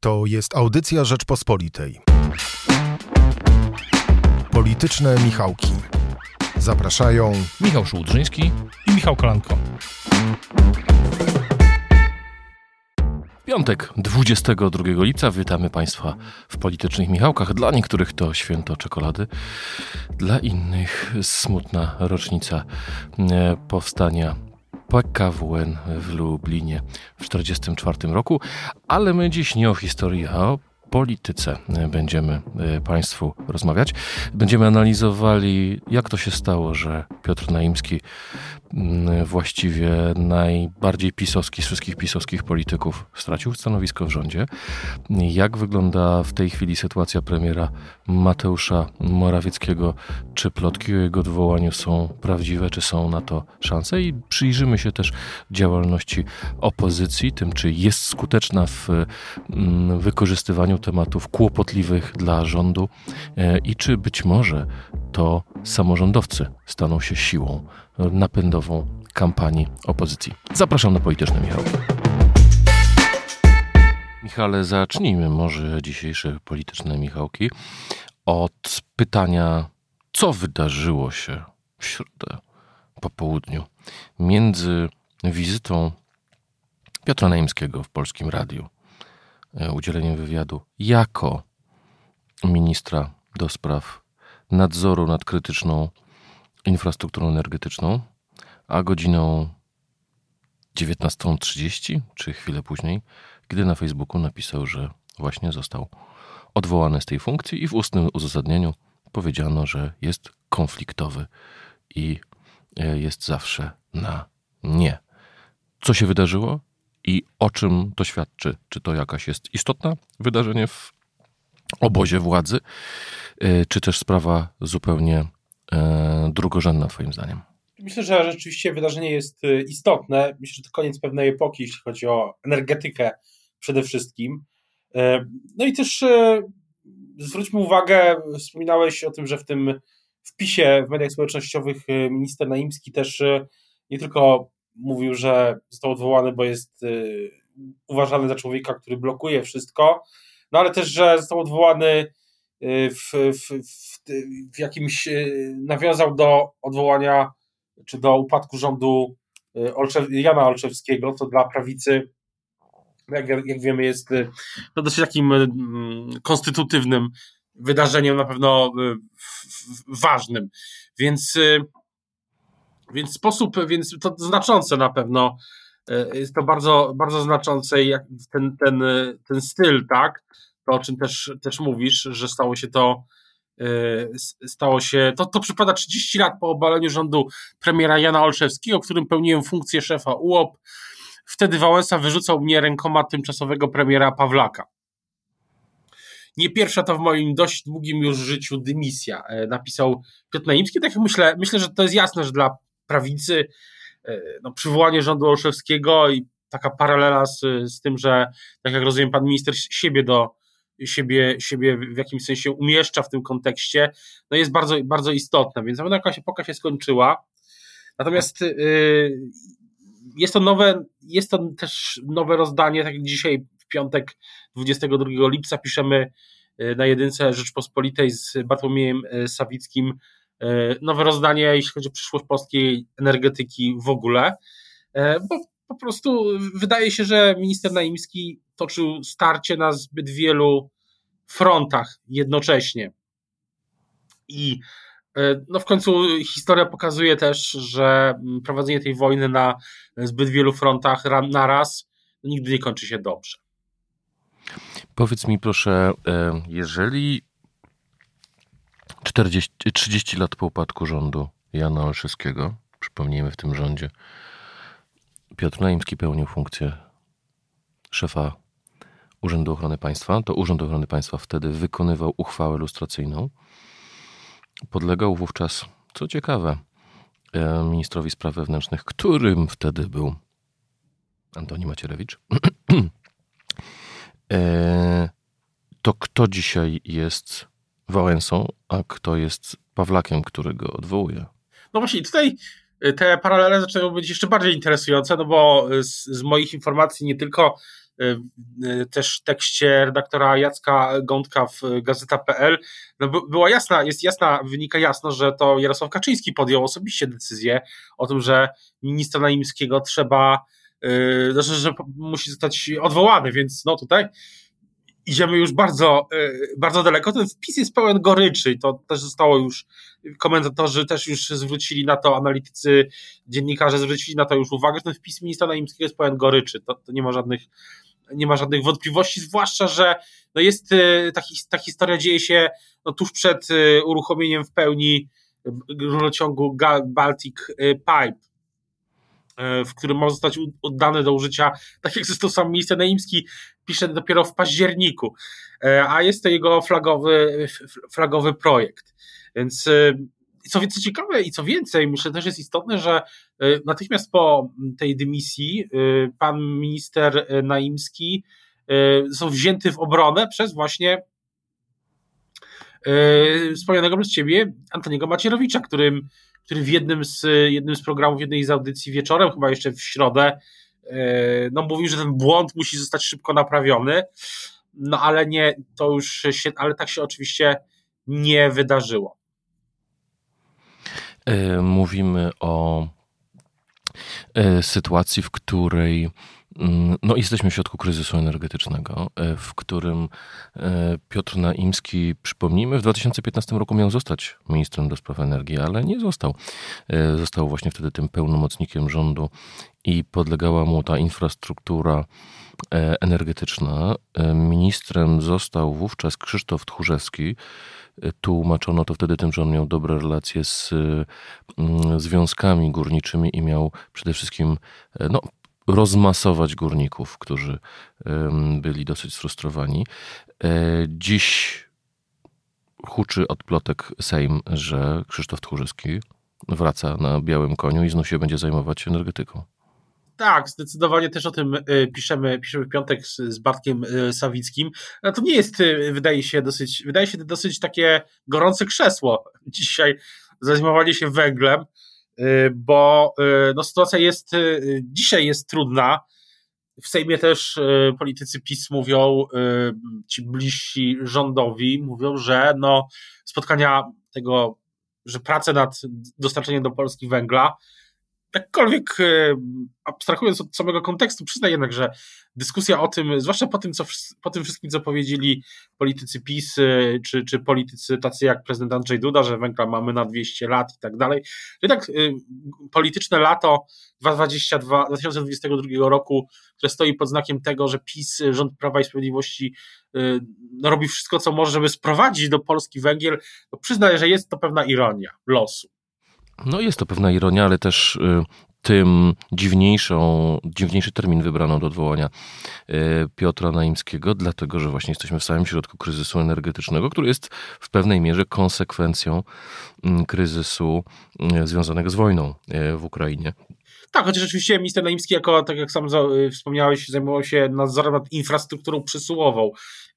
To jest audycja Rzeczpospolitej. Polityczne Michałki. Zapraszają Michał Szułdrzyński i Michał Kolanko. Piątek, 22 lipca. Witamy Państwa w Politycznych Michałkach. Dla niektórych to święto czekolady, dla innych smutna rocznica e, powstania PKWN w Lublinie w 1944 roku, ale my dziś nie o historii, a o polityce będziemy e, Państwu rozmawiać. Będziemy analizowali, jak to się stało, że Piotr Naimski, mm, właściwie najbardziej pisowski z wszystkich pisowskich polityków, stracił stanowisko w rządzie. Jak wygląda w tej chwili sytuacja premiera Mateusza Morawieckiego? Czy plotki o jego odwołaniu są prawdziwe, czy są na to szanse? I przyjrzymy się też działalności opozycji, tym, czy jest skuteczna w mm, tematów kłopotliwych dla rządu e, i czy być może to samorządowcy staną się siłą napędową kampanii opozycji. Zapraszam na polityczne Michał. Michale, zacznijmy może dzisiejsze polityczne Michałki od pytania, co wydarzyło się w środę po południu między wizytą Piotra Naimskiego w Polskim Radiu udzieleniem wywiadu jako ministra do spraw nadzoru nad krytyczną infrastrukturą energetyczną, a godziną 19.30 czy chwilę później, gdy na Facebooku napisał, że właśnie został odwołany z tej funkcji i w ustnym uzasadnieniu powiedziano, że jest konfliktowy i e, jest zawsze na nie. Co się wydarzyło? I o czym to świadczy? Czy to jakaś jest istotna wydarzenie w obozie władzy, e, czy też sprawa zupełnie e, drugorzędna, Twoim zdaniem? Myślę, że rzeczywiście wydarzenie jest e, istotne. Myślę, że to koniec pewnej epoki, jeśli chodzi o energetykę przede wszystkim. No i też zwróćmy uwagę, wspominałeś o tym, że w tym wpisie w mediach społecznościowych minister Naimski też nie tylko mówił, że został odwołany, bo jest y, uważany za człowieka, który blokuje wszystko, no ale też, że został odwołany y, w, w, w, w jakimś, y, nawiązał do odwołania czy do upadku rządu Olszew, Jana Olszewskiego, to dla prawicy, jak, jak wiemy, jest no, dosyć takim konstytutywnym wydarzeniem, na pewno ważnym. Więc więc sposób, więc to znaczące na pewno, e, jest to bardzo, bardzo znaczące jak ten, ten, ten styl, tak? To, o czym też, też mówisz, że stało się to, e, stało się, to, to przypada 30 lat po obaleniu rządu premiera Jana Olszewskiego, którym pełniłem funkcję szefa UOP. Wtedy Wałęsa wyrzucał mnie rękoma tymczasowego premiera Pawlaka. Nie pierwsza to w moim dość długim już życiu dymisja, e, napisał Piotr Naimski. Tak jak myślę, myślę, że to jest jasne, że dla prawicy, e, no, przywołanie rządu Olszewskiego i taka paralela z, z tym, że tak jak rozumiem, pan minister siebie do siebie, siebie w jakimś sensie umieszcza w tym kontekście, no jest bardzo, bardzo istotne, więc pewno jakaś epoka się skończyła. Natomiast yy, jest to nowe, jest to też nowe rozdanie, tak jak dzisiaj w piątek 22 lipca piszemy y, na jedynce Rzeczpospolitej z Bartłomiejem y, Sawickim nowe rozdanie, jeśli chodzi o przyszłość polskiej energetyki w ogóle, e, bo po prostu wydaje się, że minister Naimski toczył starcie na zbyt wielu frontach jednocześnie. I e, no w końcu historia pokazuje też, że prowadzenie tej wojny na zbyt wielu frontach naraz nigdy nie kończy się dobrze. Powiedz mi proszę, jeżeli 40, 30 lat po upadku rządu Jana Olszewskiego, przypomnijmy w tym rządzie, Piotr Naimski pełnił funkcję szefa Urzędu Ochrony Państwa. To Urząd Ochrony Państwa wtedy wykonywał uchwałę lustracyjną. Podlegał wówczas, co ciekawe, e, ministrowi spraw wewnętrznych, którym wtedy był Antoni Macierewicz. E, to kto dzisiaj jest Wałęsą, a kto jest Pawlakiem, który go odwołuje. No właśnie, tutaj y, te paralele zaczynają być jeszcze bardziej interesujące, no bo z, z moich informacji nie tylko też tekście redaktora Jacka Gądka w gazeta.pl, no była jasna, jest jasna, wynika jasno, że to Jarosław Kaczyński podjął osobiście decyzję o tym, że ministra Naimskiego trzeba, znaczy, że musi zostać odwołany, więc no tutaj idziemy już bardzo, bardzo daleko. Ten wpis jest pełen goryczy to też zostało już, komentatorzy też już zwrócili na to, analitycy, dziennikarze zwrócili na to już uwagę, że ten wpis ministra Naimskiego jest pełen goryczy. To, to nie ma żadnych nie ma żadnych wątpliwości, zwłaszcza, że no jest, e, ta, ta historia dzieje się no, tuż przed e, uruchomieniem w pełni rurociągu Baltic e, Pipe, w którym ma zostać oddany do użycia, tak jak zresztą sam minister Naimski pisze dopiero w październiku, a jest to jego flagowy, flagowy projekt. Więc co, co ciekawe i co więcej, myślę też jest istotne, że y, natychmiast po tej dymisji pan minister Naimski został wzięty w obronę przez właśnie wspomnianego przez ciebie Antoniego Macierowicza, którym, który w jednym z, jednym z programów, jednej z audycji wieczorem, chyba jeszcze w środę, no mówił, że ten błąd musi zostać szybko naprawiony, no ale nie, to już się, ale tak się oczywiście nie wydarzyło. E, mówimy o e, sytuacji, w której no, jesteśmy w środku kryzysu energetycznego, e, w którym Piotr Naimski, przypomnijmy, w 2015 roku miał zostać ministrem do spraw energii, ale nie został. Został właśnie wtedy tym pełnomocnikiem rządu i podlegała mu ta infrastruktura energetyczna. Ministrem został wówczas Krzysztof Tchórzewski, Tłumaczono to wtedy tym, że on miał dobre relacje z mm, związkami górniczymi i miał przede wszystkim e, no, rozmasować górników, którzy byli dosyć sfrustrowani. E, dziś huczy od plotek Sejm, że Krzysztof Tchórzewski wraca na białym koniu i znów się będzie zajmować energetyką. Tak, zdecydowanie też o tym y, piszemy, piszemy w piątek z, z Bartkiem y, Sawickim. No to nie jest, wydaje się, dosyć, wydaje się dosyć takie gorące krzesło dzisiaj zajmowanie się węglem, bo no, sytuacja jest, dzisiaj jest trudna. W Sejmie też politycy PiS mówią, ci bliżsi rządowi, mówią, że no, spotkania tego, że prace nad dostarczeniem do Polski węgla jakkolwiek e, abstrahując od samego kontekstu, przyznaję jednak, że dyskusja o tym, zwłaszcza po tym, co, po tym wszystkim, co powiedzieli politycy PiS, e, czy, czy politycy tacy jak prezydent Andrzej Duda, że węgla mamy na 200 lat i tak dalej, jednak e, polityczne lato 2022, 2022 roku, które stoi pod znakiem tego, że PiS, rząd Prawa i Sprawiedliwości no, robi wszystko, co może, żeby sprowadzić do Polski węgiel, to przyznaję, że jest to pewna ironia losu. No jest to pewna ironia, ale też y, tym dziwniejszą, dziwniejszy termin wybrano do odwołania y, Piotra Naimskiego, dlatego że właśnie jesteśmy w samym środku kryzysu energetycznego, który jest w pewnej mierze konsekwencją mm, kryzysu y, związanego z wojną w Ukrainie. Tak, chociaż oczywiście minister Naimski, jako, tak jak sam wspomniałeś, zajmował się nadzorem nad infrastrukturą przesyłową,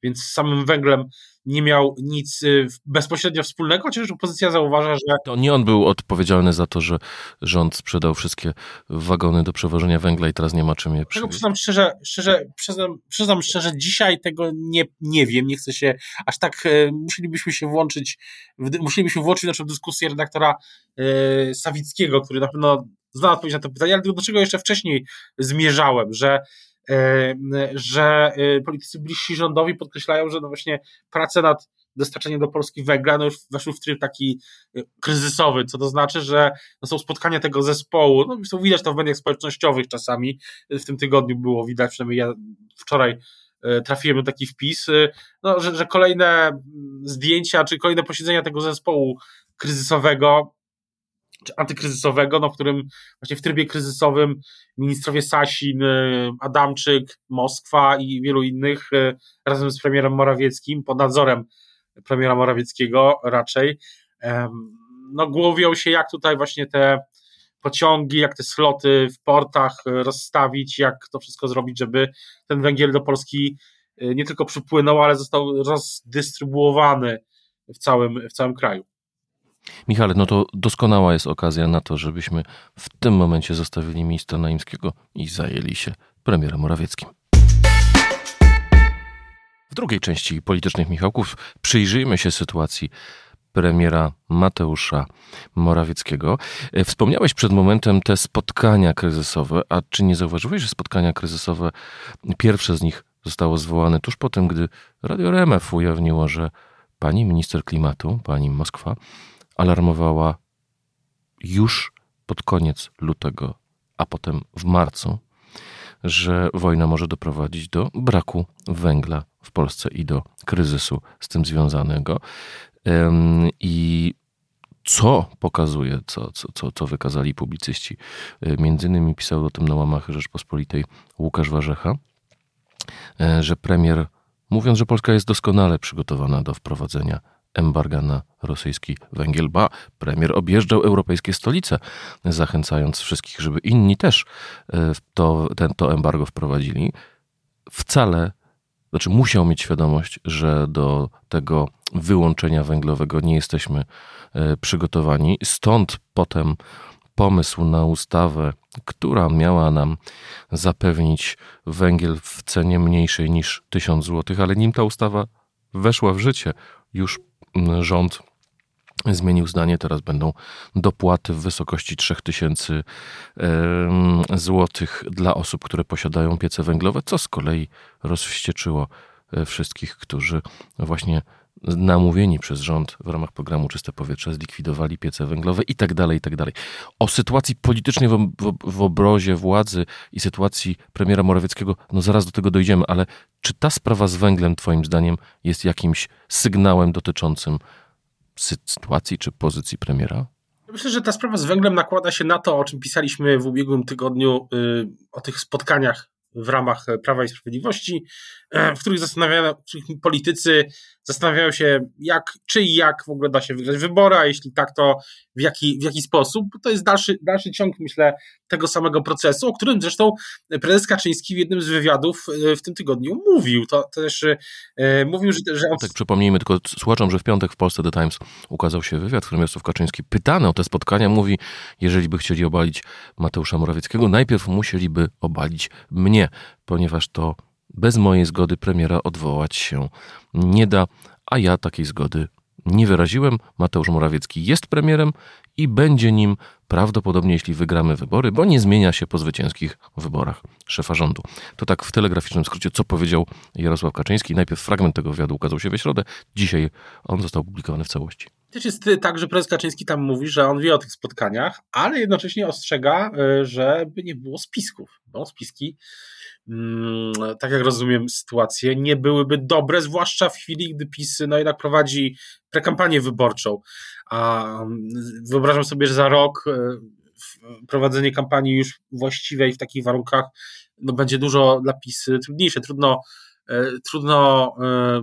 więc samym węglem nie miał nic y, bezpośrednio wspólnego, chociaż opozycja zauważa, że. To nie on był odpowiedzialny za to, że rząd sprzedał wszystkie wagony do przewożenia węgla i teraz nie ma czym je przywieźć. Przyznam szczerze, szczerze przyznam, przyznam szczerze, dzisiaj tego nie, nie wiem, nie chcę się aż tak, e, musielibyśmy się włączyć, musielibyśmy włączyć naszą dyskusję redaktora e, Sawickiego, który na pewno zna odpowiedź na to pytanie, ale do czego jeszcze wcześniej zmierzałem, że że e, politycy bliżsi rządowi podkreślają, że no właśnie prace nad dostarczeniem do Polski węgla no już weszły w tryb taki e, kryzysowy, co to znaczy, że no są spotkania tego zespołu, no widać to w mediach społecznościowych czasami, w tym tygodniu było widać, przynajmniej ja wczoraj trafiłem na taki wpis, no, że, że kolejne zdjęcia, czy kolejne posiedzenia tego zespołu kryzysowego antykryzysowego, no, w którym właśnie w trybie kryzysowym ministrowie Sasin, y, Adamczyk, Moskwa i wielu innych y, razem z premierem Morawieckim, pod nadzorem premiera Morawieckiego raczej, no głowią się jak tutaj właśnie te pociągi, jak te sloty w portach y, rozstawić, jak to wszystko zrobić, żeby ten węgiel do Polski nie tylko przypłynął, ale został rozdystrybuowany w całym, w całym kraju. Michale, no to doskonała jest okazja na to, żebyśmy w tym momencie zostawili ministra Naimskiego i zajęli się premierem Morawieckim. W drugiej części politycznych Michałków przyjrzyjmy się sytuacji premiera Mateusza Morawieckiego. E, wspomniałeś przed momentem te spotkania kryzysowe, a czy nie zauważyłeś, że spotkania kryzysowe, pierwsze z nich zostało zwołane tuż po tym, gdy Radio RMF ujawniło, że pani minister klimatu, pani Moskwa, alarmowała już pod koniec lutego, a potem w marcu, że wojna może doprowadzić do braku węgla w Polsce i do kryzysu z tym związanego. I co pokazuje, co, co, co, wykazali publicyści. E, między innymi pisał o tym na łamach Rzeczpospolitej Łukasz Warzecha, e, że premier, mówiąc, że Polska jest doskonale przygotowana do wprowadzenia embarga na rosyjski węgiel, ba, premier objeżdżał europejskie stolice, zachęcając wszystkich, żeby inni też e, to, ten, to embargo wprowadzili. Wcale znaczy musiał mieć świadomość, że do tego wyłączenia węglowego nie jesteśmy e, przygotowani. Stąd potem pomysł na ustawę, która miała nam zapewnić węgiel w cenie mniejszej niż 1000 zł, ale nim ta ustawa weszła w życie, już rząd zmienił zdanie. Teraz będą dopłaty w wysokości 3000 złotych dla osób, które posiadają piece węglowe, co z kolei rozwścieczyło e, wszystkich, którzy właśnie namówieni przez rząd w ramach programu Czyste Powietrze zlikwidowali piece węglowe i tak dalej, i tak dalej. O sytuacji politycznej w, w, w obrozie władzy i sytuacji premiera Morawieckiego, no zaraz do tego dojdziemy, ale czy ta sprawa z węglem, twoim zdaniem, jest jakimś sygnałem dotyczącym sytuacji czy pozycji premiera? Myślę, że ta sprawa z węglem nakłada się na to, o czym pisaliśmy w ubiegłym tygodniu, yy, o tych spotkaniach w ramach Prawa i Sprawiedliwości, w których zastanawiają, w których politycy zastanawiają się, jak, czy i jak w ogóle da się wygrać wybory, a jeśli tak, to w jaki, w jaki sposób. To jest dalszy, dalszy ciąg, myślę, tego samego procesu, o którym zresztą prezes Kaczyński w jednym z wywiadów e, w tym tygodniu mówił. To, to też e, mówił, że, że on... Tak, przypomnijmy tylko słuchaczom, że w piątek w Polsce The Times ukazał się wywiad, w którym Jarosław Kaczyński pytany o te spotkania mówi, jeżeli by chcieli obalić Mateusza Morawieckiego, najpierw musieliby obalić mnie, ponieważ to bez mojej zgody premiera odwołać się nie da, a ja takiej zgody nie wyraziłem. Mateusz Morawiecki jest premierem i będzie nim prawdopodobnie, jeśli wygramy wybory, bo nie zmienia się po zwycięskich wyborach szefa rządu. To tak w telegraficznym skrócie, co powiedział Jarosław Kaczyński. Najpierw fragment tego wywiadu ukazał się we środę, dzisiaj on został publikowany w całości. Też jest tak, że prezes Kaczyński tam mówi, że on wie o tych spotkaniach, ale jednocześnie ostrzega, y, żeby nie było spisków, bo spiski tak jak rozumiem sytuację, nie byłyby dobre, zwłaszcza w chwili, gdy PiS no jednak prowadzi prekampanię wyborczą. A mm, wyobrażam sobie, że za rok e, prowadzenie kampanii już właściwej w takich warunkach no będzie dużo dla PiS trudniejsze. Trudno, e, trudno e,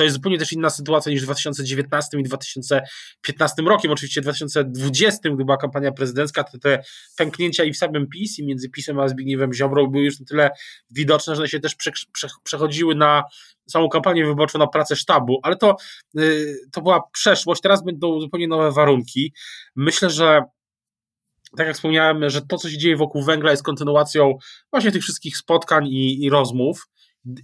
to jest zupełnie też inna sytuacja niż w 2019 i 2015 rokiem. Oczywiście w 2020, gdy była kampania prezydencka, to te pęknięcia i w samym PiS, i między PiSem a Zbigniewem Ziobrą były już na tyle widoczne, że one się też prze, prze, przechodziły na samą kampanię wyborczą, na pracę sztabu, ale to, yy, to była przeszłość. Teraz będą zupełnie nowe warunki. Myślę, że tak jak wspomniałem, że to, co się dzieje wokół węgla, jest kontynuacją właśnie tych wszystkich spotkań i, i rozmów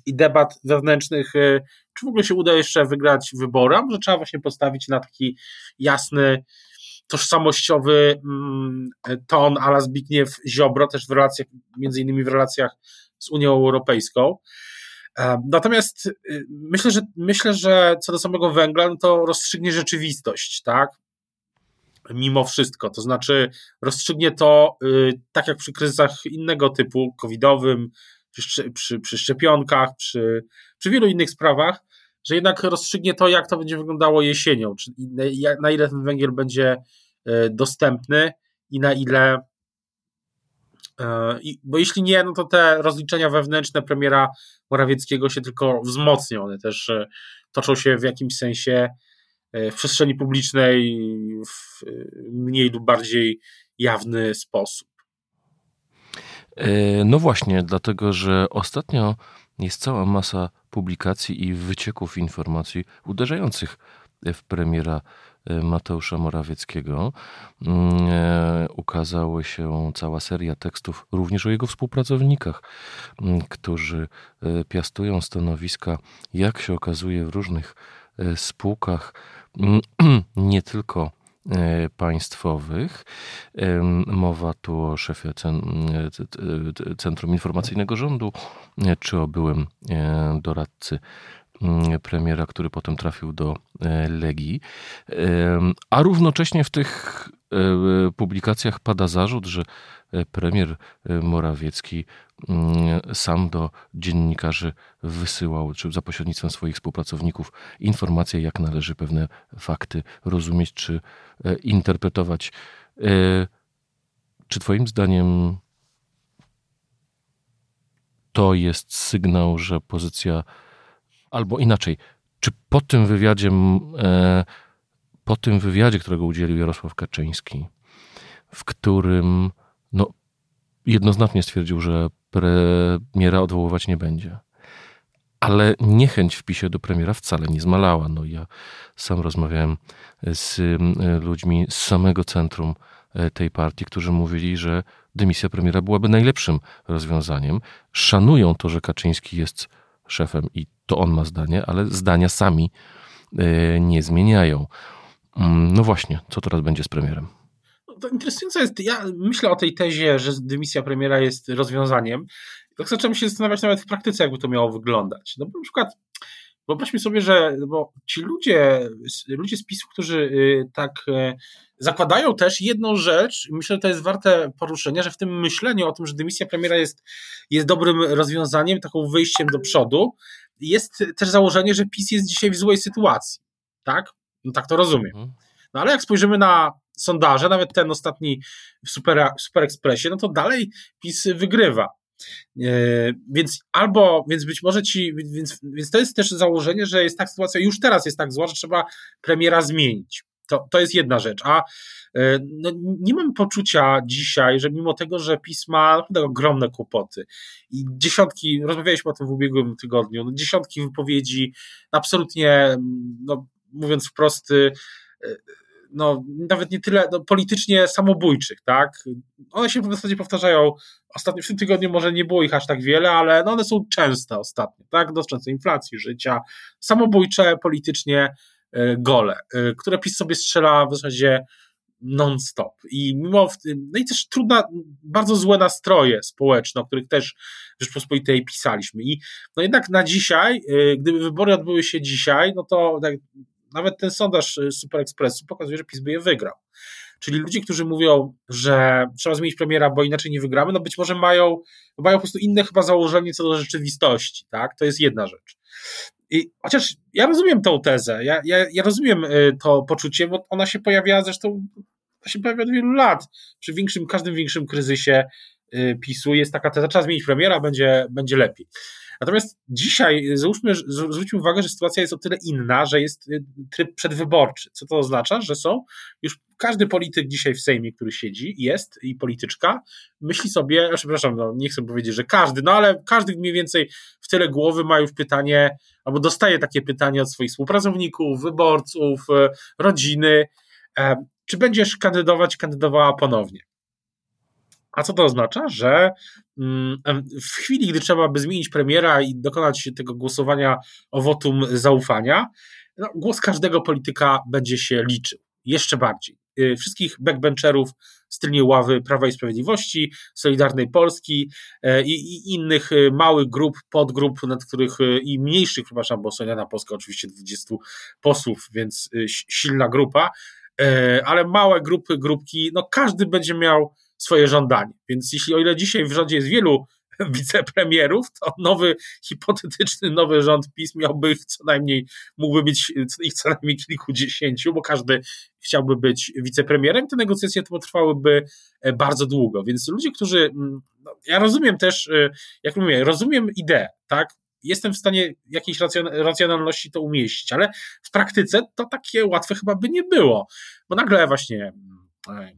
i debat wewnętrznych, y, czy w ogóle się uda jeszcze wygrać wybory, a może trzeba właśnie postawić na taki jasny, tożsamościowy mm, ton ala Zbigniew Ziobro, też w relacjach, między innymi w relacjach z Unią Europejską. E, natomiast y, myślę, że myślę, że co do samego węgla, no to rozstrzygnie rzeczywistość, tak? Mimo wszystko. To znaczy, rozstrzygnie to, tak jak przy kryzysach innego typu, covidowym, przy, przy, szczepionkach, przy, przy wielu innych sprawach, że jednak rozstrzygnie to, jak to będzie wyglądało jesienią, czy na ile ten węgiel będzie e, dostępny i na ile. E, bo jeśli nie, no to te rozliczenia wewnętrzne premiera Morawieckiego się tylko wzmocnią. One też e, toczą się w jakimś sensie w przestrzeni publicznej w mniej lub bardziej jawny sposób. E, no właśnie, dlatego że ostatnio jest cała masa publikacji i wycieków informacji uderzających w premiera Mateusza Morawieckiego. Mm, ukazała się cała seria tekstów również o jego współpracownikach, mm, którzy piastują stanowiska, jak się okazuje, w różnych spółkach, mm, nie tylko E, państwowych. Mowa tu o szefie Centrum Informacyjnego Rządu, e, czy o byłym e, doradcy premiera, który potem trafił do Legii. A równocześnie w tych publikacjach pada zarzut, że premier Morawiecki mm, sam do dziennikarzy wysyłał, czy za pośrednictwem swoich współpracowników, informacje, jak należy pewne fakty rozumieć, czy e, interpretować. E, czy Twoim zdaniem to jest sygnał, że pozycja, albo inaczej, czy po tym wywiadzie, e, po tym wywiadzie, którego udzielił Jarosław Kaczyński, w którym no, jednoznacznie stwierdził, że premiera odwoływać nie będzie. Ale niechęć w PiSie do premiera wcale nie zmalała. No, ja sam rozmawiałem z ludźmi z samego centrum e, tej partii, którzy mówili, że dymisja premiera byłaby najlepszym rozwiązaniem. Szanują to, że Kaczyński jest szefem i to on ma zdanie, ale zdania sami e, nie zmieniają. Mm, no właśnie, co teraz będzie z premierem? To interesujące jest, ja myślę o tej tezie, że dymisja premiera jest rozwiązaniem. Tak zacząłem się zastanawiać nawet w praktyce, jakby to miało wyglądać. No bo na przykład wyobraźmy sobie, że bo ci ludzie, ludzie z PiSu, którzy y, tak y, zakładają też jedną rzecz, myślę, że to jest warte poruszenia, że w tym myśleniu o tym, że dymisja premiera jest, jest dobrym rozwiązaniem, taką wyjściem do przodu, jest też założenie, że PiS jest dzisiaj w złej sytuacji. Tak? No tak to rozumiem. Mhm. No ale jak spojrzymy na sondaże, nawet ten ostatni w Super, Super Expressie, no to dalej PiS wygrywa. E, więc albo, więc być może ci, więc, więc to jest też założenie, że jest tak sytuacja, już teraz jest tak zła, że trzeba premiera zmienić. To, to jest jedna rzecz. A e, no, nie mam poczucia dzisiaj, że mimo tego, że PiS ma ogromne kłopoty i dziesiątki, rozmawialiśmy o tym w ubiegłym tygodniu, no, dziesiątki wypowiedzi, absolutnie, no, mówiąc wprost, e, no, nawet nie tyle no, politycznie samobójczych, tak? One się w zasadzie powtarzają. Ostatnio, w tym tygodniu może nie było ich aż tak wiele, ale no, one są częste ostatnio, tak? Dotyczące inflacji, życia, samobójcze politycznie y, gole, y, które PiS sobie strzela w zasadzie non-stop. I mimo, no i też trudne, bardzo złe nastroje społeczne, o których też w Rzeczpospolitej pisaliśmy. I no jednak na dzisiaj, y, gdyby wybory odbyły się dzisiaj, no to tak nawet ten sondaż y, Super Expressu pokazuje, że PiS by je wygrał. Czyli ludzie, którzy mówią, że trzeba zmienić premiera, bo inaczej nie wygramy, no być może mają, mają po prostu inne chyba założenie co do rzeczywistości, tak? To jest jedna rzecz. I chociaż ja rozumiem tą tezę, ja, ja, ja rozumiem y, to poczucie, bo ona się pojawiała zresztą, ona się pojawia od wielu lat. Przy większym, każdym większym kryzysie y, PiSu jest taka teza, trzeba zmienić premiera, będzie, będzie lepiej. Natomiast dzisiaj załóżmy, zwróćmy uwagę, że sytuacja jest o tyle inna, że jest y, tryb przedwyborczy. Co to oznacza? Że są już każdy polityk dzisiaj w Sejmie, który siedzi, jest i polityczka, myśli sobie, przepraszam, no, nie chcę powiedzieć, że każdy, no ale każdy mniej więcej w tyle głowy ma już pytanie, albo dostaje takie pytanie od swoich współpracowników, wyborców, y, rodziny, e, czy będziesz kandydować, kandydowała ponownie. A co to oznacza? Że mm, w chwili, gdy trzeba by zmienić premiera i dokonać tego głosowania o wotum zaufania, no, głos każdego polityka będzie się liczył. Jeszcze bardziej. Y, wszystkich backbencherów z tylnej ławy Prawa i Sprawiedliwości, Solidarnej Polski y, i, i, innych y, małych grup, podgrup, nad których i mniejszych, przepraszam, bo Solidarna Polska oczywiście 20 posłów, więc silna grupa, ale małe grupy, grupki, no każdy będzie miał swoje żądanie. Więc jeśli o ile dzisiaj w rządzie jest wielu wicepremierów, to nowy, hipotetyczny nowy rząd PiS miałby ich co najmniej, mógłby być ich co najmniej kilkudziesięciu, bo każdy chciałby być wicepremierem, te negocjacje potrwałyby e, bardzo długo. Więc ludzie, którzy, mm, no, ja rozumiem też, e, jak mówię, rozumiem ideę, tak? Jestem w stanie jakiejś racjonalności to umieścić, ale w praktyce to takie łatwe chyba by nie było, bo nagle właśnie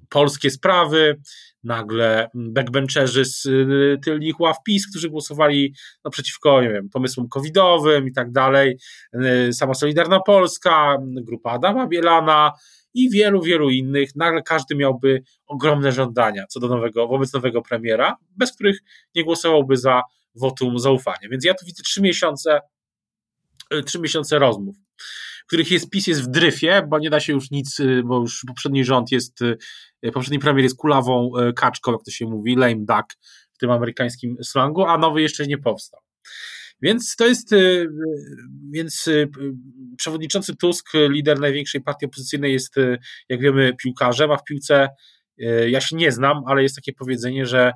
polskie sprawy, nagle backbencherzy z y, tylnych ław PiS, którzy głosowali no, przeciwko nie wiem, pomysłom covidowym i tak dalej, y, sama Solidarna Polska, grupa Adama Bielana i wielu, wielu innych, nagle każdy miałby ogromne żądania co do nowego, wobec nowego premiera, bez których nie głosowałby za wotum zaufania. Więc ja tu widzę trzy miesiące, trzy miesiące rozmów których jest PiS jest w dryfie, bo nie da się już nic, bo już poprzedni rząd jest E, poprzedni premier jest kulawą e, kaczką, jak to się mówi, lame duck w tym amerykańskim slangu, a nowy jeszcze nie powstał. Więc to jest, e, więc przewodniczący Tusk, lider największej partii opozycyjnej, jest, jak wiemy, piłkarzem, a w piłce ja się nie znam, ale jest takie powiedzenie, że,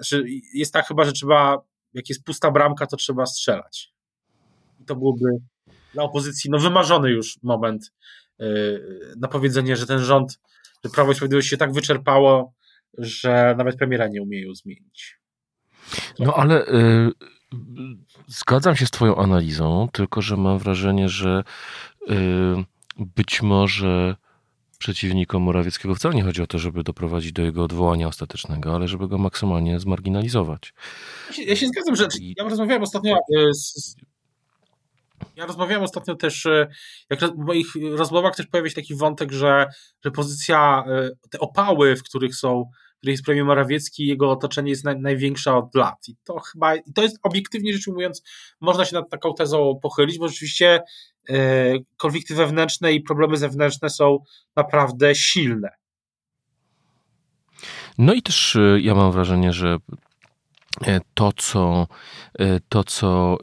że jest tak chyba, że trzeba, jak jest pusta bramka, to trzeba strzelać. I to byłoby dla opozycji no, wymarzony już moment na powiedzenie, że ten rząd, że Prawo i Sprawiedliwość się tak wyczerpało, że nawet premiera nie umieją zmienić. No ale y, zgadzam się z Twoją analizą, tylko że mam wrażenie, że y, być może przeciwnikom Morawieckiego wcale nie chodzi o to, żeby doprowadzić do jego odwołania ostatecznego, ale żeby go maksymalnie zmarginalizować. Ja się, ja się zgadzam, że ja rozmawiałem ostatnio y, z, ja rozmawiałem ostatnio też, e, jak w moich rozmowach też pojawia się taki wątek, że, że pozycja, e, te opały, w których są, w których jest premier Morawiecki, jego otoczenie jest naj, największa od lat. I to chyba, i to jest obiektywnie rzecz ujmując, można się nad taką tezą pochylić, bo rzeczywiście e, konflikty wewnętrzne i problemy zewnętrzne są naprawdę silne. No i też e, ja mam wrażenie, że to, co, to, co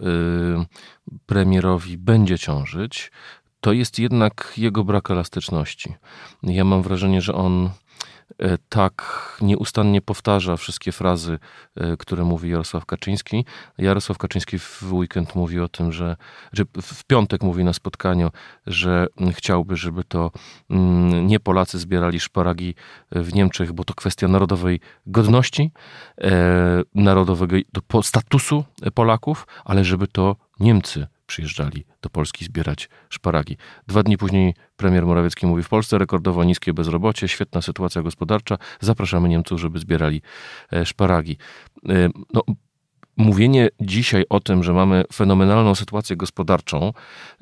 premierowi będzie ciążyć, to jest jednak jego brak elastyczności. Ja mam wrażenie, że on e, tak nieustannie powtarza wszystkie frazy, e, które mówi Jarosław Kaczyński. Jarosław Kaczyński w weekend mówi o tym, że, że w piątek mówi na spotkaniu, że chciałby, żeby to mm, nie Polacy zbierali szparagi w Niemczech, bo to kwestia narodowej godności, e, narodowego statusu Polaków, ale żeby to Niemcy przyjeżdżali do Polski zbierać szparagi. Dwa dni później premier Morawiecki mówi w Polsce rekordowo niskie bezrobocie, świetna sytuacja gospodarcza, zapraszamy Niemców, żeby zbierali e, szparagi. E, no, mówienie dzisiaj o tym, że mamy fenomenalną sytuację gospodarczą,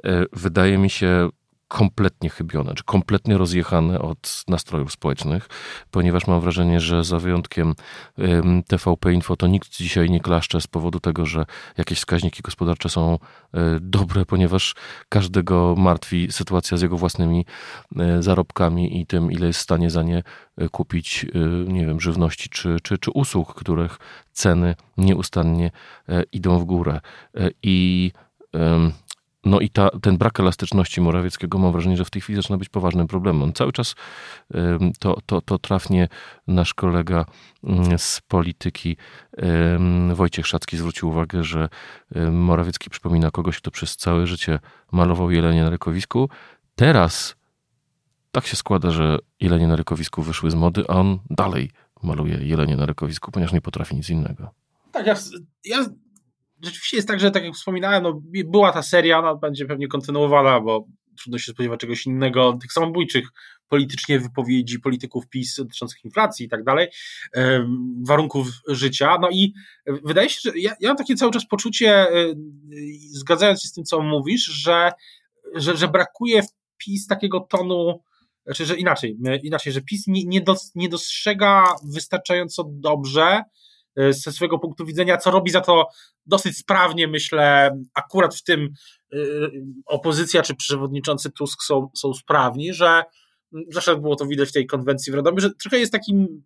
e, wydaje mi się kompletnie chybione, czy kompletnie rozjechane od nastrojów społecznych, ponieważ mam wrażenie, że za wyjątkiem TVP Info to nikt dzisiaj nie klaszcze z powodu tego, że jakieś wskaźniki gospodarcze są e, dobre, ponieważ każdego martwi sytuacja z jego własnymi e, zarobkami i tym, ile jest w stanie za nie e, kupić, nie wiem, żywności czy, czy, czy usług, których ceny nieustannie idą w górę. I no i ta, ten brak elastyczności Morawieckiego mam wrażenie, że w tej chwili zaczyna być poważnym problemem. On cały czas to, to, to trafnie nasz kolega mm, z polityki Wojciech Szacki zwrócił uwagę, że Morawiecki przypomina kogoś, kto przez całe życie malował jelenie na rykowisku. Teraz tak się składa, że jelenie na rykowisku wyszły z mody, a on dalej maluje jelenie na rykowisku, ponieważ nie potrafi nic innego. Tak, ja, ja rzeczywiście jest tak, że tak jak wspominałem, no, była ta seria, ona będzie pewnie kontynuowana, bo trudno się spodziewać czegoś innego, tych samobójczych politycznie wypowiedzi polityków PiS dotyczących inflacji i tak dalej, warunków życia. No i wydaje się, że ja, ja mam takie cały czas poczucie, e, zgadzając się z tym, co mówisz, że, że, że brakuje w PiS takiego tonu, znaczy, że inaczej, inaczej, że PiS nie, nie, dos, nie dostrzega wystarczająco dobrze ze swojego punktu widzenia, co robi za to dosyć sprawnie, myślę, akurat w tym e, opozycja czy przewodniczący Tusk są, są sprawni, że zawsze było to widać w tej konwencji w Radomiu, że trochę jest takim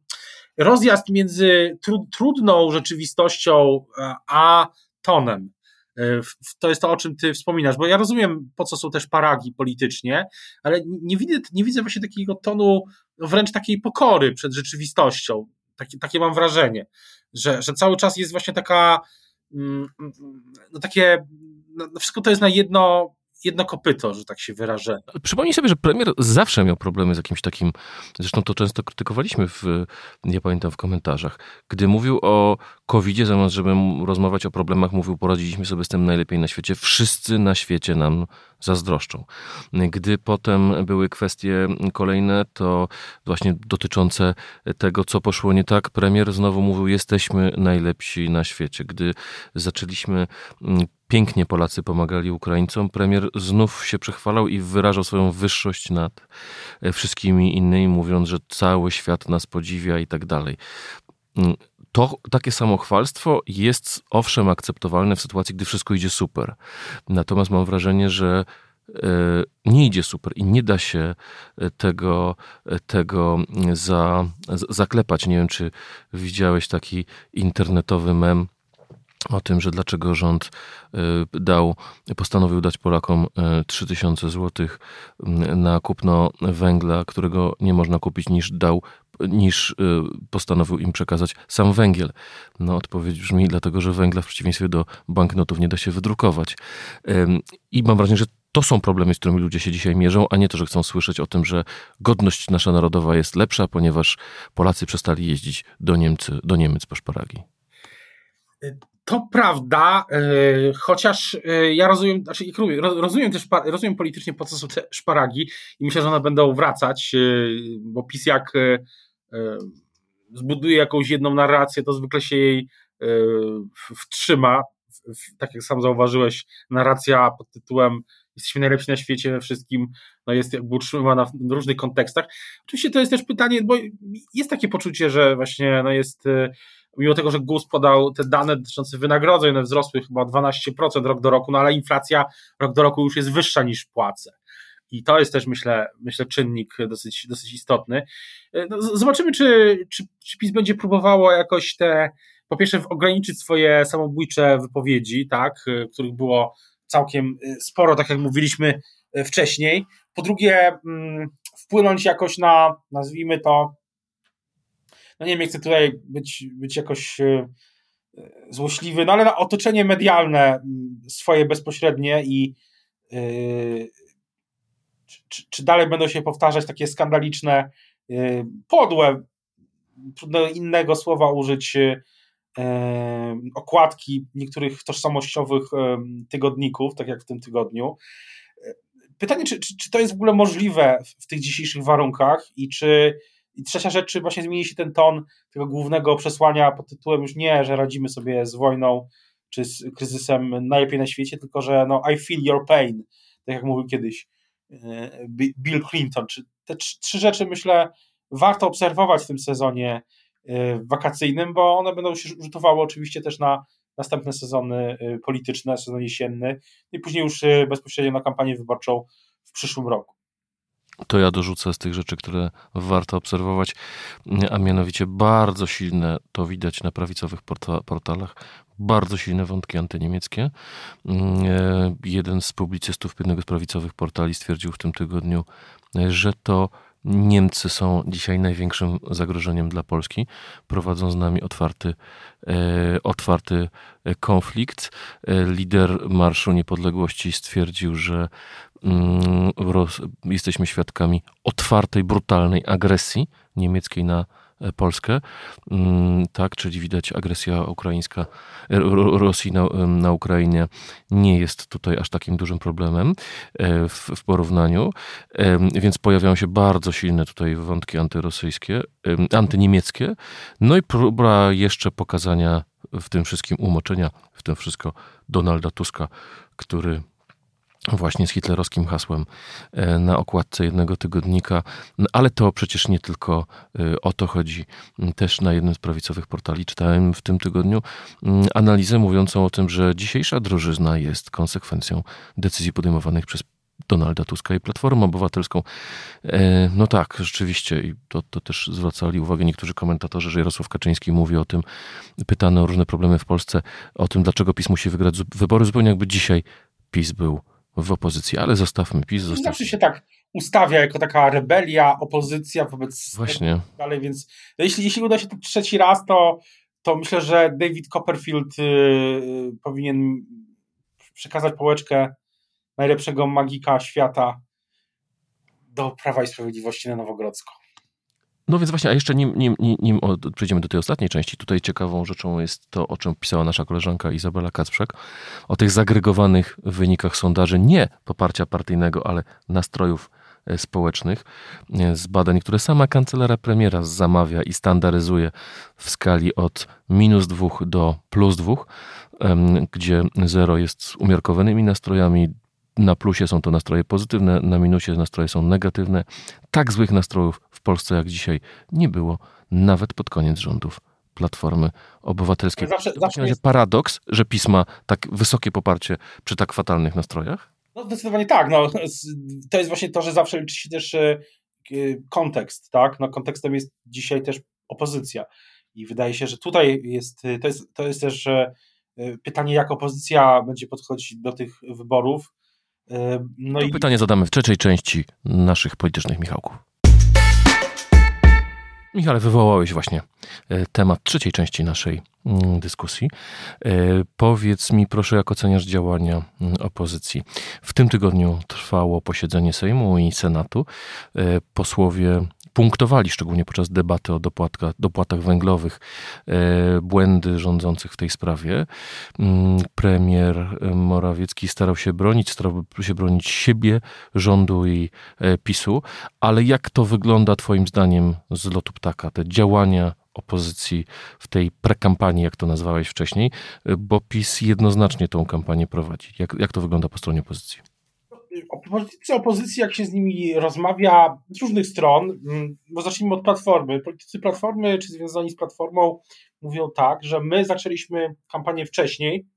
rozjazd między trudną rzeczywistością a tonem. E, to jest to, o czym ty wspominasz, bo ja rozumiem, po co są też paragi politycznie, ale nie widzę, nie widzę właśnie takiego tonu wręcz takiej pokory przed rzeczywistością. Takie, takie mam wrażenie że, że cały czas jest właśnie taka, mm, no takie, no, no wszystko to jest na jedno, jedno kopyto, że tak się wyrażę. Przypomnij sobie, że premier zawsze miał problemy z jakimś takim, zresztą to często krytykowaliśmy w, nie pamiętam, w komentarzach, gdy mówił o covid zamiast żeby rozmawiać o problemach, mówił, poradziliśmy sobie z tym najlepiej na świecie, wszyscy na świecie nam zazdroszczą. Gdy potem były kwestie kolejne, to właśnie dotyczące tego, co poszło nie tak, premier znowu mówił, jesteśmy najlepsi na świecie. Gdy zaczęliśmy pięknie Polacy pomagali Ukraińcom, premier znów się przechwalał i wyrażał swoją wyższość nad e, wszystkimi innymi, mówiąc, że cały świat nas podziwia i tak dalej. Mm, to takie samochwalstwo jest owszem akceptowalne w sytuacji, gdy wszystko idzie super. Natomiast mam wrażenie, że e, nie idzie super i nie da się e, tego, tego za, zaklepać. Nie wiem, czy widziałeś taki internetowy mem o tym, że dlaczego rząd y, dał, postanowił dać Polakom 3000 y, zł na kupno węgla, którego nie można kupić niż dał niż y, postanowił im przekazać sam węgiel. No odpowiedź brzmi dlatego, że węgla w przeciwieństwie do banknotów nie da się wydrukować. I mam wrażenie, że to są problemy, z którymi ludzie się dzisiaj mierzą, a nie to, że chcą słyszeć o tym, że godność nasza narodowa jest lepsza, ponieważ Polacy przestali jeździć do, Niemcy, do Niemiec po szparagi. To prawda, e, chociaż e, ja rozumiem, znaczy rozumiem też, rozumiem politycznie po co są te szparagi i myślę, że one będą wracać, e, bo PiS jak zbuduje jakąś jedną narrację, to zwykle się jej wtrzyma. Tak jak sam zauważyłeś, narracja pod tytułem jesteśmy najlepsi na świecie we wszystkim, no jest jakby utrzymywana w różnych kontekstach. Oczywiście to jest też pytanie, bo jest takie poczucie, że właśnie no jest mimo tego, że GUS podał te dane dotyczące wynagrodzeń, one wzrosły chyba 12% rok do roku, no ale inflacja rok do roku już jest wyższa niż płace. I to jest też, myślę, myślę czynnik dosyć, dosyć istotny. No, zobaczymy, czy, czy, czy PiS będzie próbowało jakoś te, po pierwsze, ograniczyć swoje samobójcze wypowiedzi, tak, których było całkiem sporo, tak jak mówiliśmy wcześniej. Po drugie, mm, wpłynąć jakoś na, nazwijmy to, no nie wiem, chcę tutaj być, być jakoś e, złośliwy, no ale otoczenie medialne swoje bezpośrednie i yy, czy, czy, dalej będą się powtarzać takie skandaliczne, yy, podłe, trudno innego słowa użyć, yy, okładki niektórych tożsamościowych tygodników, tak jak w tym tygodniu. Pytanie, czy, czy, czy to jest w ogóle możliwe w, w tych dzisiejszych warunkach i czy i trzecia rzecz, czy właśnie zmieni się ten ton tego głównego przesłania pod tytułem już nie, że radzimy sobie z wojną czy z kryzysem najlepiej na świecie, tylko że no, I feel your pain, tak jak mówił kiedyś e, Bill Clinton. Czy te trzy rzeczy myślę warto obserwować w tym sezonie e, wakacyjnym, bo one będą się rzutowały oczywiście też na następne sezony e, polityczne, sezon jesienny i później już bezpośrednio na kampanię wyborczą w przyszłym roku to ja dorzucę z tych rzeczy, które warto obserwować, a mianowicie bardzo silne, to widać na prawicowych portalach, bardzo silne wątki antyniemieckie. Mm, e, jeden z publicystów jednego z prawicowych portali stwierdził w tym tygodniu, że to Niemcy są dzisiaj największym zagrożeniem dla Polski. Prowadzą z nami otwarty, e, otwarty konflikt. E, lider Marszu Niepodległości stwierdził, że mm, jesteśmy świadkami otwartej, brutalnej agresji niemieckiej na Polskę, mm, tak, czyli widać agresja ukraińska Rosji na, na Ukrainie nie jest tutaj aż takim dużym problemem e, w, w porównaniu, więc pojawiają się bardzo silne tutaj wątki antyrosyjskie, antyniemieckie, no i próba jeszcze pokazania w tym wszystkim umoczenia, w tym wszystko Donalda Tuska, który właśnie z hitlerowskim hasłem e, na okładce jednego tygodnika, no, ale to przecież nie tylko e, o to chodzi. Też na jednym z prawicowych portali czytałem w tym tygodniu analizę mówiącą o tym, że dzisiejsza drożyzna jest konsekwencją decyzji podejmowanych przez Donalda Tuska i Platformę Obywatelską. E, no tak, rzeczywiście, i to, to też zwracali uwagę niektórzy komentatorzy, że Jarosław Kaczyński mówi o tym, pytany o różne problemy w Polsce, o tym, dlaczego PiS musi wygrać wybory, zupełnie jakby dzisiaj PiS był w opozycji, ale zostawmy PiS. Zostawmy. Zawsze się tak ustawia jako taka rebelia, opozycja wobec Właśnie. dalej, więc jeśli, jeśli uda się to trzeci raz, to, to myślę, że David Copperfield yy, powinien przekazać pałeczkę najlepszego magika świata do Prawa i Sprawiedliwości na Nowogrodzko. No więc właśnie, a jeszcze nim, nim, nim, nim przejdziemy do tej ostatniej części, tutaj ciekawą rzeczą jest to, o czym pisała nasza koleżanka Izabela Kacprzak, o tych zagregowanych wynikach sondaży, nie poparcia partyjnego, ale nastrojów e, społecznych, e, z badań, które sama kancelaria premiera zamawia i standaryzuje w skali od minus dwóch do plus dwóch, gdzie zero jest umiarkowanymi nastrojami, na plusie są to nastroje pozytywne, na minusie nastroje są negatywne. Tak złych nastrojów w Polsce jak dzisiaj nie było, nawet pod koniec rządów Platformy Obywatelskiej. Zawsze, zawsze jest... paradoks, że pisma tak wysokie poparcie przy tak fatalnych nastrojach? No zdecydowanie tak. No, to jest właśnie to, że zawsze liczy się też e, kontekst, tak? No, kontekstem jest dzisiaj też opozycja. I wydaje się, że tutaj jest, to jest, to jest też e, pytanie, jak opozycja będzie podchodzić do tych wyborów. No to i... pytanie zadamy w trzeciej części naszych politycznych Michałków. Michale, wywołałeś właśnie e, temat trzeciej części naszej mm, dyskusji. E, powiedz mi proszę, jak oceniasz działania mm, opozycji. W tym tygodniu trwało posiedzenie Sejmu i Senatu. E, posłowie punktowali, szczególnie podczas debaty o dopłatka, dopłatach węglowych, e, błędy rządzących w tej sprawie. Mm, premier Morawiecki starał się bronić, starał się bronić siebie, rządu i e, PiSu, ale jak to wygląda Twoim zdaniem z lotu ptaka, te działania opozycji w tej prekampanii, jak to nazwałeś wcześniej, e, bo PiS jednoznacznie tą kampanię prowadzi. Jak, jak to wygląda po stronie opozycji? Politycy opozycji, jak się z nimi rozmawia z różnych stron, mm, bo zacznijmy od Platformy. Politycy Platformy, czy związani z Platformą, mówią tak, że my zaczęliśmy kampanię wcześniej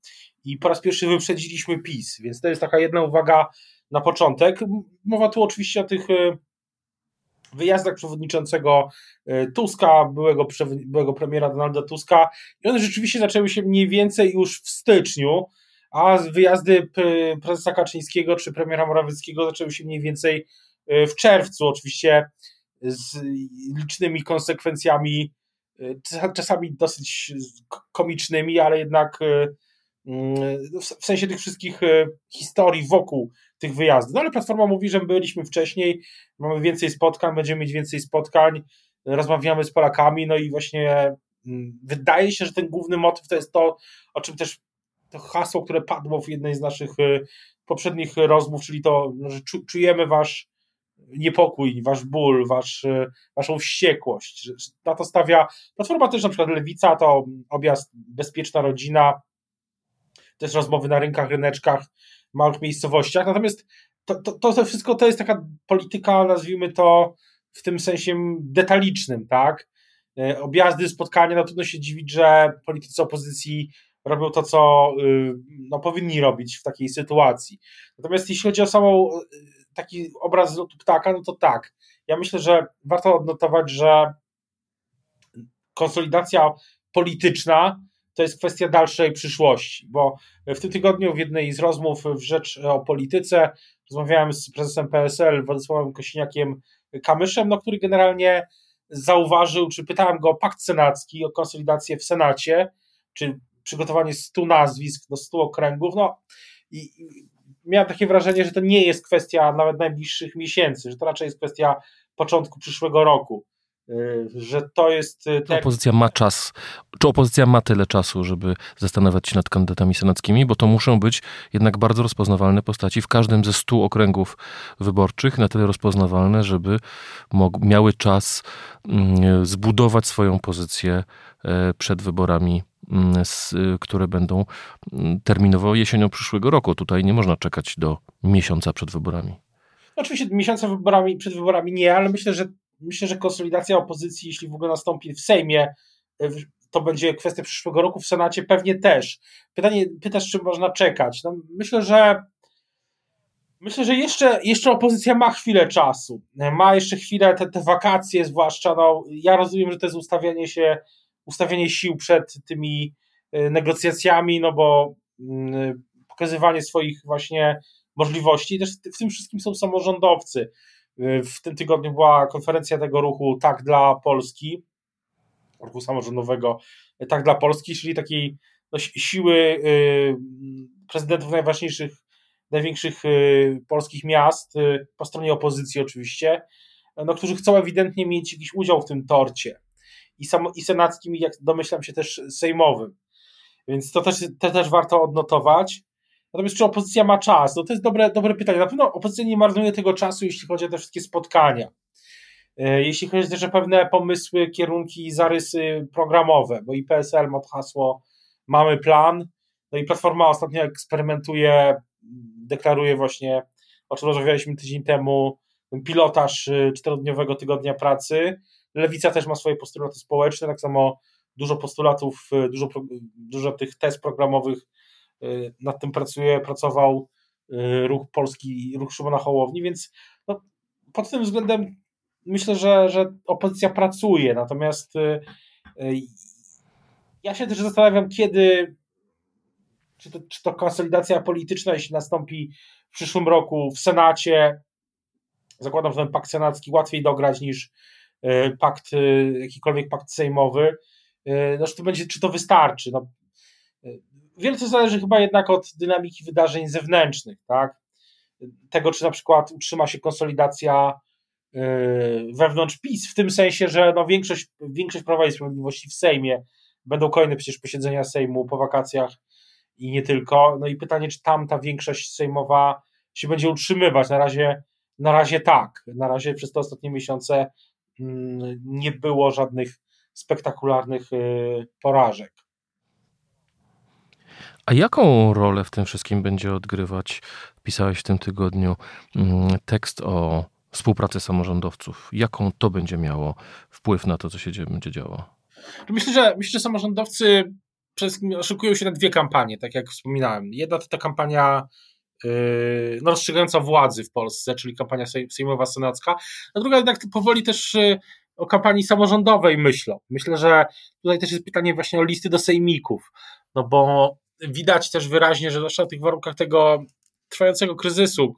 i po raz pierwszy wyprzedziliśmy PiS, więc to jest taka jedna uwaga na początek. Mowa tu oczywiście o tych e, wyjazdach przewodniczącego e, Tuska, byłego, byłego premiera Donalda Tuska i one rzeczywiście zaczęły się mniej więcej już w styczniu, a wyjazdy prezesa Kaczyńskiego czy premiera Morawieckiego zaczęły się mniej więcej e, w czerwcu, oczywiście z licznymi konsekwencjami, e, czasami dosyć komicznymi, ale jednak mm, w sensie tych wszystkich historii wokół tych wyjazdów. No ale Platforma mówi, że byliśmy wcześniej, mamy więcej spotkań, będziemy mieć więcej spotkań, rozmawiamy z Polakami, no i właśnie mm, wydaje się, że ten główny motyw to jest to, o czym też to hasło, które padło w jednej z naszych e, poprzednich rozmów, czyli to, że czujemy wasz niepokój, wasz ból, wasz, e, waszą wściekłość. Na to stawia Platforma też na przykład Lewica, to objazd Bezpieczna Rodzina, też rozmowy na rynkach, ryneczkach, małych miejscowościach. Natomiast to, to, to wszystko to jest taka polityka, nazwijmy to w tym sensie detalicznym, tak? E, objazdy, spotkania, no trudno się dziwić, że politycy opozycji robią to, co y, no, powinni robić w takiej sytuacji. Natomiast jeśli chodzi o samą y, taki obraz lotu ptaka, no to tak. Ja myślę, że warto odnotować, że konsolidacja polityczna to jest kwestia dalszej przyszłości, bo w tym tygodniu w jednej z rozmów w Rzecz o Polityce rozmawiałem z prezesem PSL Władysławem Kosiniakiem Kamyszem, no, który generalnie zauważył, czy pytałem go o pakt senacki, o konsolidację w Senacie, czy przygotowanie 100 nazwisk do 100 okręgów, no i, miałem takie wrażenie, że to nie jest kwestia nawet najbliższych miesięcy, że to raczej jest kwestia początku przyszłego roku że to jest. Y, czy opozycja ma czas, czy opozycja ma tyle czasu, żeby zastanawiać się nad kandydatami senackimi, bo to muszą być jednak bardzo rozpoznawalne postaci w każdym ze stu okręgów wyborczych, na tyle rozpoznawalne, żeby miały czas mm, zbudować swoją pozycję e, przed wyborami Mm, które będą mm, terminowo jesienią przyszłego roku. Tutaj nie można czekać do miesiąca przed wyborami. Oczywiście miesiąca wyborami, przed wyborami nie, ale myślę, że myślę, że konsolidacja opozycji, jeśli w ogóle nastąpi w Sejmie, to będzie kwestia przyszłego roku, w Senacie pewnie też. Pytanie, pytasz, czy można czekać. No, myślę, że Myślę, że jeszcze, jeszcze opozycja ma chwilę czasu. Ma jeszcze chwilę te, te wakacje, zwłaszcza. No, ja rozumiem, że to jest ustawianie się ustawienie sił przed tymi e, negocjacjami, no bo mm, pokazywanie swoich właśnie możliwości. Też w tym wszystkim są samorządowcy. E, w tym tygodniu była konferencja tego ruchu Tak dla Polski, ruchu samorządowego e, Tak dla Polski, czyli takiej siły prezydentów najważniejszych największych polskich miast, po stronie opozycji oczywiście, no, którzy chcą ewidentnie mieć jakiś udział w tym torcie. I, sam, i senackim, jak domyślam się, też sejmowym. Więc to też, to też warto odnotować. Natomiast czy opozycja ma czas? No to jest dobre, dobre pytanie. Na pewno opozycja nie marnuje tego czasu, jeśli chodzi o te wszystkie spotkania. E, jeśli chodzi też o pewne pomysły, kierunki, zarysy programowe, bo i PSL ma hasło mamy plan, no i Platforma ostatnio eksperymentuje, deklaruje właśnie, o czym rozmawialiśmy tydzień temu, pilotaż y, czterodniowego tygodnia pracy. Lewica też ma swoje postulaty społeczne, tak samo dużo postulatów, y, dużo, dużo tych test programowych nad tym pracuje, pracował ruch polski, ruch Szymona Hołowni, więc no, pod tym względem myślę, że, że opozycja pracuje, natomiast ja się też zastanawiam, kiedy czy to, czy to konsolidacja polityczna, jeśli nastąpi w przyszłym roku w Senacie, zakładam, że ten pakt senacki łatwiej dograć niż pakt, jakikolwiek pakt sejmowy. No, czy to będzie, czy to wystarczy? No, wiele to zależy chyba jednak od dynamiki wydarzeń zewnętrznych, tak? Tego, czy na przykład utrzyma się konsolidacja wewnątrz PiS, w tym sensie, że no większość, większość Prawa i Sprawiedliwości w Sejmie, będą kolejne przecież posiedzenia Sejmu po wakacjach i nie tylko, no i pytanie, czy tam ta większość sejmowa się będzie utrzymywać, na razie na razie tak. Na razie przez te ostatnie miesiące mm, nie było żadnych spektakularnych y, porażek. A jaką rolę w tym wszystkim będzie odgrywać, pisałeś w tym tygodniu, mm, tekst o współpracy samorządowców? Jaką to będzie miało wpływ na to, co się będzie działo? Myślę, że, myślę, że samorządowcy przede wszystkim szykują się na dwie kampanie, tak jak wspominałem. Jedna to ta kampania Yy, no, rozstrzygająca władzy w Polsce, czyli kampania sejmowa, senacka, a druga jednak powoli też yy, o kampanii samorządowej myślą. Myślę, że tutaj też jest pytanie właśnie o listy do sejmików, no bo widać też wyraźnie, że zwłaszcza w tych warunkach tego trwającego kryzysu,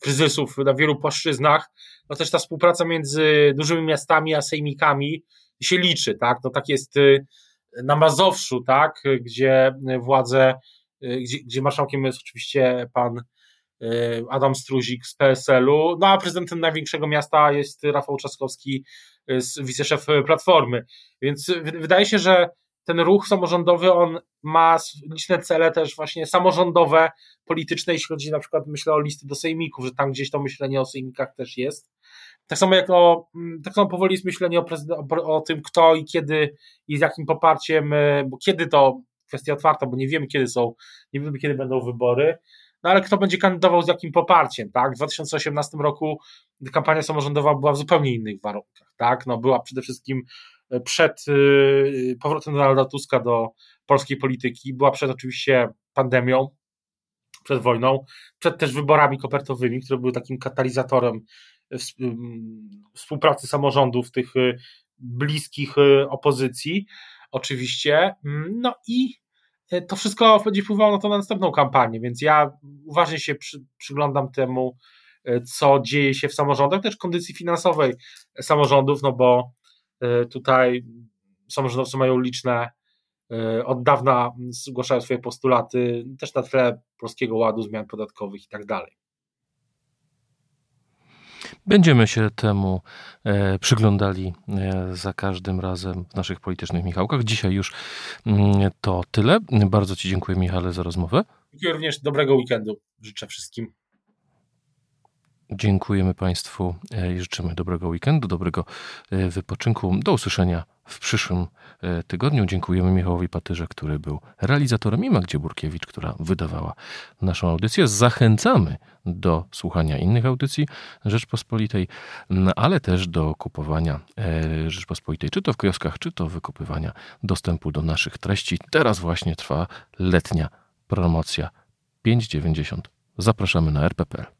kryzysów na wielu płaszczyznach, no też ta współpraca między dużymi miastami a sejmikami się liczy, tak? No tak jest yy, na Mazowszu, tak? Gdzie władze Y, gdzie, gdzie marszałkiem jest oczywiście pan y, Adam Struzik z PSL-u, no a prezydentem największego miasta jest Rafał Trzaskowski, y, wiceszef Platformy. Więc wydaje się, że ten ruch samorządowy, on ma liczne cele też właśnie samorządowe, polityczne, jeśli chodzi na przykład, myślę o listy do sejmików, że tam gdzieś to myślenie o sejmikach też jest. Tak samo jak o, mm, tak samo powoli jest myślenie o, o, o tym, kto i kiedy i z jakim poparciem, bo kiedy to kwestia otwarta, bo nie wiemy, kiedy są, nie wiemy, kiedy będą wybory. No ale kto będzie kandydował z jakim poparciem, tak? W 2018 roku kampania samorządowa była w zupełnie innych warunkach, tak? No była przede wszystkim e, przed e, powrotem Donalda Tuska do polskiej polityki, była przed oczywiście pandemią, przed wojną, przed też wyborami kopertowymi, które były takim katalizatorem współpracy samorządów tych bliskich opozycji, oczywiście. Mm, no i to wszystko będzie wpływało na na następną kampanię, więc ja uważnie się przy, przyglądam temu, co dzieje się w samorządach, też kondycji finansowej samorządów, no bo tutaj samorządowcy mają liczne, od dawna zgłaszają swoje postulaty, też na tle Polskiego Ładu, zmian podatkowych i tak dalej. Będziemy się temu e, przyglądali e, za każdym razem w naszych politycznych Michałkach. Dzisiaj już mm, to tyle. Bardzo Ci dziękuję, Michale, za rozmowę. Dziękuję również. Dobrego weekendu. Życzę wszystkim. Dziękujemy Państwu e, i życzymy dobrego weekendu, dobrego e, wypoczynku. Do usłyszenia w przyszłym e, tygodniu. Dziękujemy Michałowi Patyrze, który był realizatorem i Magdzie Burkiewicz, która wydawała naszą audycję. Zachęcamy do słuchania innych audycji Rzeczpospolitej, ale też do kupowania Rzeczpospolitej, czy to w kioskach, czy to wykupywania dostępu do naszych treści. Teraz właśnie trwa letnia promocja 5,90. Zapraszamy na rppl.